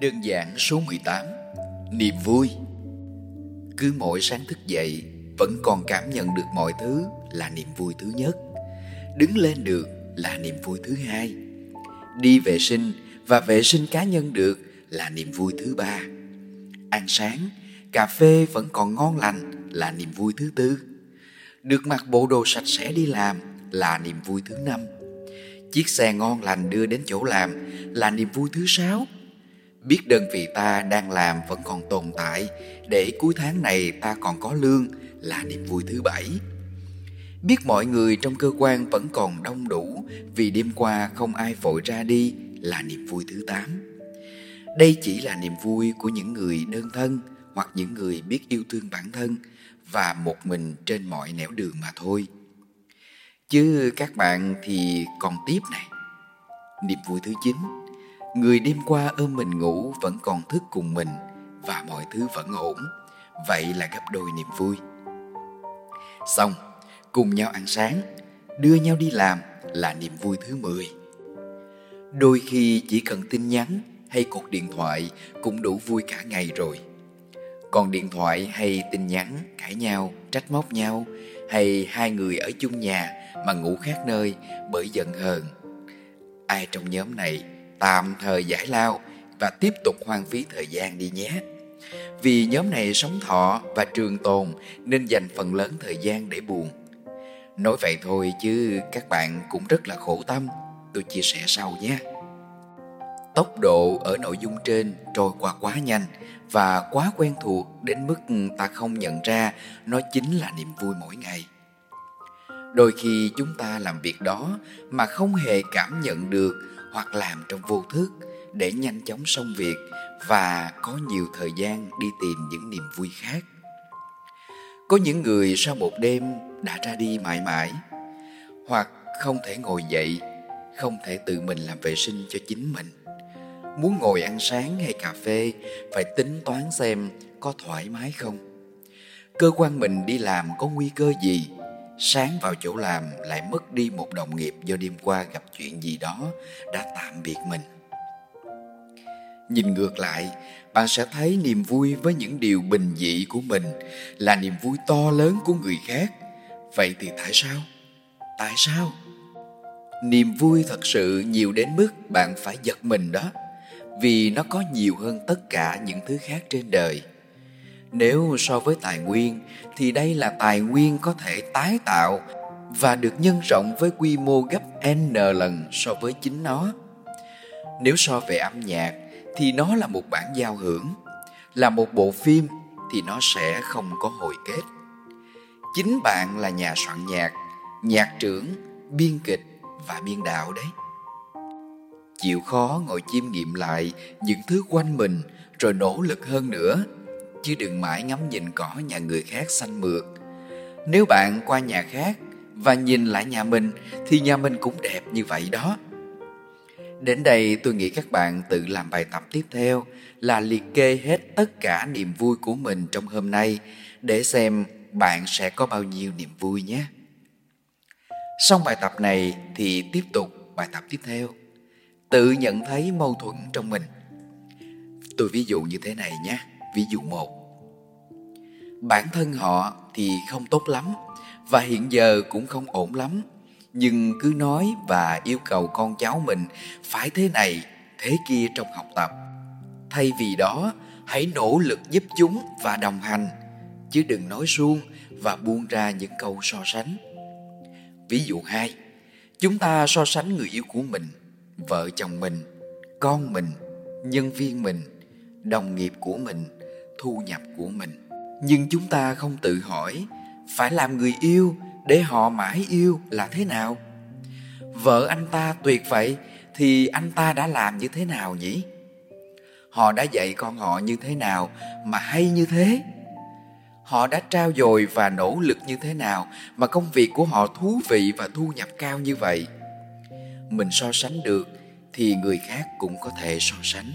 Đơn giản số 18 Niềm vui. Cứ mỗi sáng thức dậy Vẫn còn cảm nhận được mọi thứ là niềm vui thứ nhất. Đứng lên được là niềm vui thứ hai. Đi vệ sinh và vệ sinh cá nhân được là niềm vui thứ ba. Ăn sáng, cà phê vẫn còn ngon lành là niềm vui thứ tư. Được mặc bộ đồ sạch sẽ đi làm là niềm vui thứ năm. Chiếc xe ngon lành đưa đến chỗ làm là niềm vui thứ sáu biết đơn vị ta đang làm vẫn còn tồn tại, để cuối tháng này ta còn có lương là niềm vui thứ bảy. Biết mọi người trong cơ quan vẫn còn đông đủ, vì đêm qua không ai vội ra đi là niềm vui thứ tám. Đây chỉ là niềm vui của những người đơn thân hoặc những người biết yêu thương bản thân và một mình trên mọi nẻo đường mà thôi. Chứ các bạn thì còn tiếp này. Niềm vui thứ chín. Người đêm qua ôm mình ngủ vẫn còn thức cùng mình và mọi thứ vẫn ổn. Vậy là gấp đôi niềm vui. Xong, cùng nhau ăn sáng, đưa nhau đi làm là niềm vui thứ 10. Đôi khi chỉ cần tin nhắn hay cuộc điện thoại cũng đủ vui cả ngày rồi. Còn điện thoại hay tin nhắn cãi nhau, trách móc nhau hay hai người ở chung nhà mà ngủ khác nơi bởi giận hờn. Ai trong nhóm này tạm thời giải lao và tiếp tục hoang phí thời gian đi nhé. Vì nhóm này sống thọ và trường tồn nên dành phần lớn thời gian để buồn. Nói vậy thôi chứ các bạn cũng rất là khổ tâm, tôi chia sẻ sau nhé. Tốc độ ở nội dung trên trôi qua quá nhanh và quá quen thuộc đến mức ta không nhận ra nó chính là niềm vui mỗi ngày. Đôi khi chúng ta làm việc đó mà không hề cảm nhận được hoặc làm trong vô thức để nhanh chóng xong việc và có nhiều thời gian đi tìm những niềm vui khác. Có những người sau một đêm đã ra đi mãi mãi, hoặc không thể ngồi dậy, không thể tự mình làm vệ sinh cho chính mình. Muốn ngồi ăn sáng hay cà phê, phải tính toán xem có thoải mái không. Cơ quan mình đi làm có nguy cơ gì sáng vào chỗ làm lại mất đi một đồng nghiệp do đêm qua gặp chuyện gì đó đã tạm biệt mình. Nhìn ngược lại, bạn sẽ thấy niềm vui với những điều bình dị của mình là niềm vui to lớn của người khác. Vậy thì tại sao? Tại sao? Niềm vui thật sự nhiều đến mức bạn phải giật mình đó, vì nó có nhiều hơn tất cả những thứ khác trên đời nếu so với tài nguyên thì đây là tài nguyên có thể tái tạo và được nhân rộng với quy mô gấp n lần so với chính nó. Nếu so về âm nhạc thì nó là một bản giao hưởng, là một bộ phim thì nó sẽ không có hồi kết. Chính bạn là nhà soạn nhạc, nhạc trưởng, biên kịch và biên đạo đấy. Chịu khó ngồi chiêm nghiệm lại những thứ quanh mình rồi nỗ lực hơn nữa chứ đừng mãi ngắm nhìn cỏ nhà người khác xanh mượt. Nếu bạn qua nhà khác và nhìn lại nhà mình, thì nhà mình cũng đẹp như vậy đó. Đến đây tôi nghĩ các bạn tự làm bài tập tiếp theo là liệt kê hết tất cả niềm vui của mình trong hôm nay để xem bạn sẽ có bao nhiêu niềm vui nhé. Xong bài tập này thì tiếp tục bài tập tiếp theo. Tự nhận thấy mâu thuẫn trong mình. Tôi ví dụ như thế này nhé. Ví dụ một. Bản thân họ thì không tốt lắm Và hiện giờ cũng không ổn lắm. Nhưng cứ nói và yêu cầu con cháu mình Phải thế này, thế kia trong học tập. Thay vì đó, hãy nỗ lực giúp chúng và đồng hành. Chứ đừng nói suông và buông ra những câu so sánh. Ví dụ hai Chúng ta so sánh người yêu của mình Vợ chồng mình Con mình Nhân viên mình Đồng nghiệp của mình thu nhập của mình. Nhưng chúng ta không tự hỏi, phải làm người yêu để họ mãi yêu là thế nào? Vợ anh ta tuyệt vậy, thì anh ta đã làm như thế nào nhỉ? Họ đã dạy con họ như thế nào mà hay như thế? Họ đã trao dồi và nỗ lực như thế nào mà công việc của họ thú vị và thu nhập cao như vậy? Mình so sánh được thì người khác cũng có thể so sánh.